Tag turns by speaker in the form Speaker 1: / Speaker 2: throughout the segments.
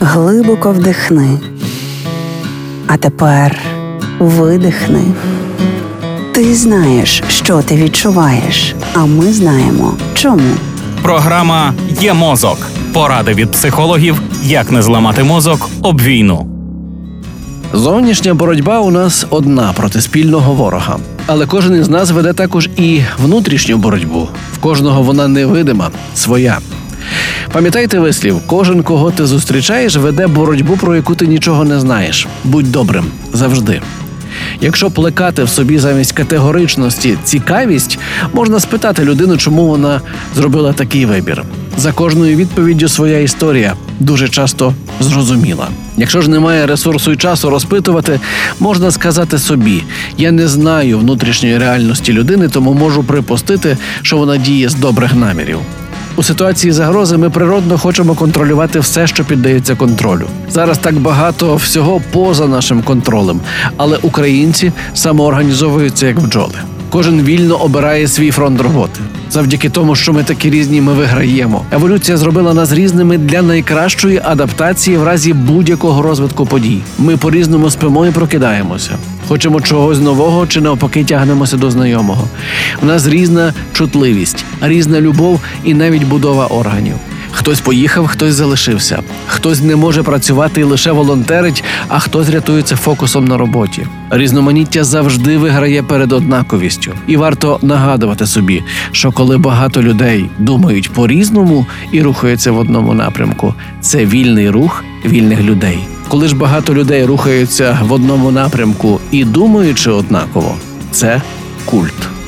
Speaker 1: Глибоко вдихни. А тепер видихни. Ти знаєш, що ти відчуваєш, а ми знаємо чому.
Speaker 2: Програма Є мозок. Поради від психологів, як не зламати мозок об війну.
Speaker 3: Зовнішня боротьба у нас одна проти спільного ворога. Але кожен із нас веде також і внутрішню боротьбу. В кожного вона невидима, своя. Пам'ятайте вислів: кожен, кого ти зустрічаєш, веде боротьбу, про яку ти нічого не знаєш. Будь добрим завжди. Якщо плекати в собі замість категоричності цікавість, можна спитати людину, чому вона зробила такий вибір. За кожною відповіддю своя історія дуже часто зрозуміла. Якщо ж немає ресурсу і часу розпитувати, можна сказати собі: я не знаю внутрішньої реальності людини, тому можу припустити, що вона діє з добрих намірів. У ситуації загрози ми природно хочемо контролювати все, що піддається контролю. Зараз так багато всього поза нашим контролем, але українці самоорганізовуються як бджоли. Кожен вільно обирає свій фронт роботи. Завдяки тому, що ми такі різні, ми виграємо. Еволюція зробила нас різними для найкращої адаптації в разі будь-якого розвитку подій. Ми по різному спимо і прокидаємося. Хочемо чогось нового чи навпаки тягнемося до знайомого. У нас різна чутливість, різна любов і навіть будова органів. Хтось поїхав, хтось залишився. Хтось не може працювати і лише волонтерить, а хтось рятується фокусом на роботі. Різноманіття завжди виграє перед однаковістю, і варто нагадувати собі, що коли багато людей думають по-різному і рухаються в одному напрямку, це вільний рух вільних людей. Коли ж багато людей рухаються в одному напрямку і думаючи однаково, це культ.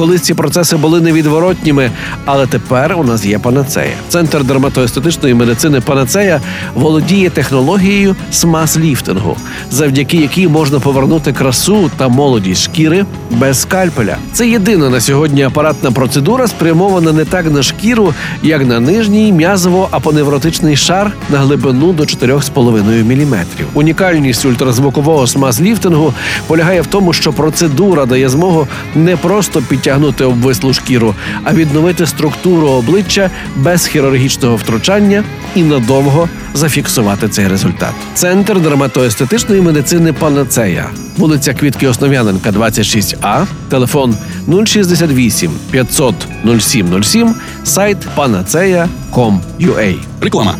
Speaker 3: Колись ці процеси були невідворотніми, але тепер у нас є панацея. Центр дерматоестетичної медицини Панацея володіє технологією смаз-ліфтингу, завдяки якій можна повернути красу та молодість шкіри без скальпеля. Це єдина на сьогодні апаратна процедура, спрямована не так на шкіру, як на нижній м'язово-апоневротичний шар на глибину до 4,5 мм. Унікальність ультразвукового смаз-ліфтингу полягає в тому, що процедура дає змогу не просто підтягнути обвислу шкіру, а відновити структуру обличчя без хірургічного втручання і надовго зафіксувати цей результат. Центр дерматоестетичної медицини Панацея, вулиця Квітки Основ'яненка, 26А, телефон 068 500 0707, сайт panacea.com.ua.
Speaker 2: Реклама.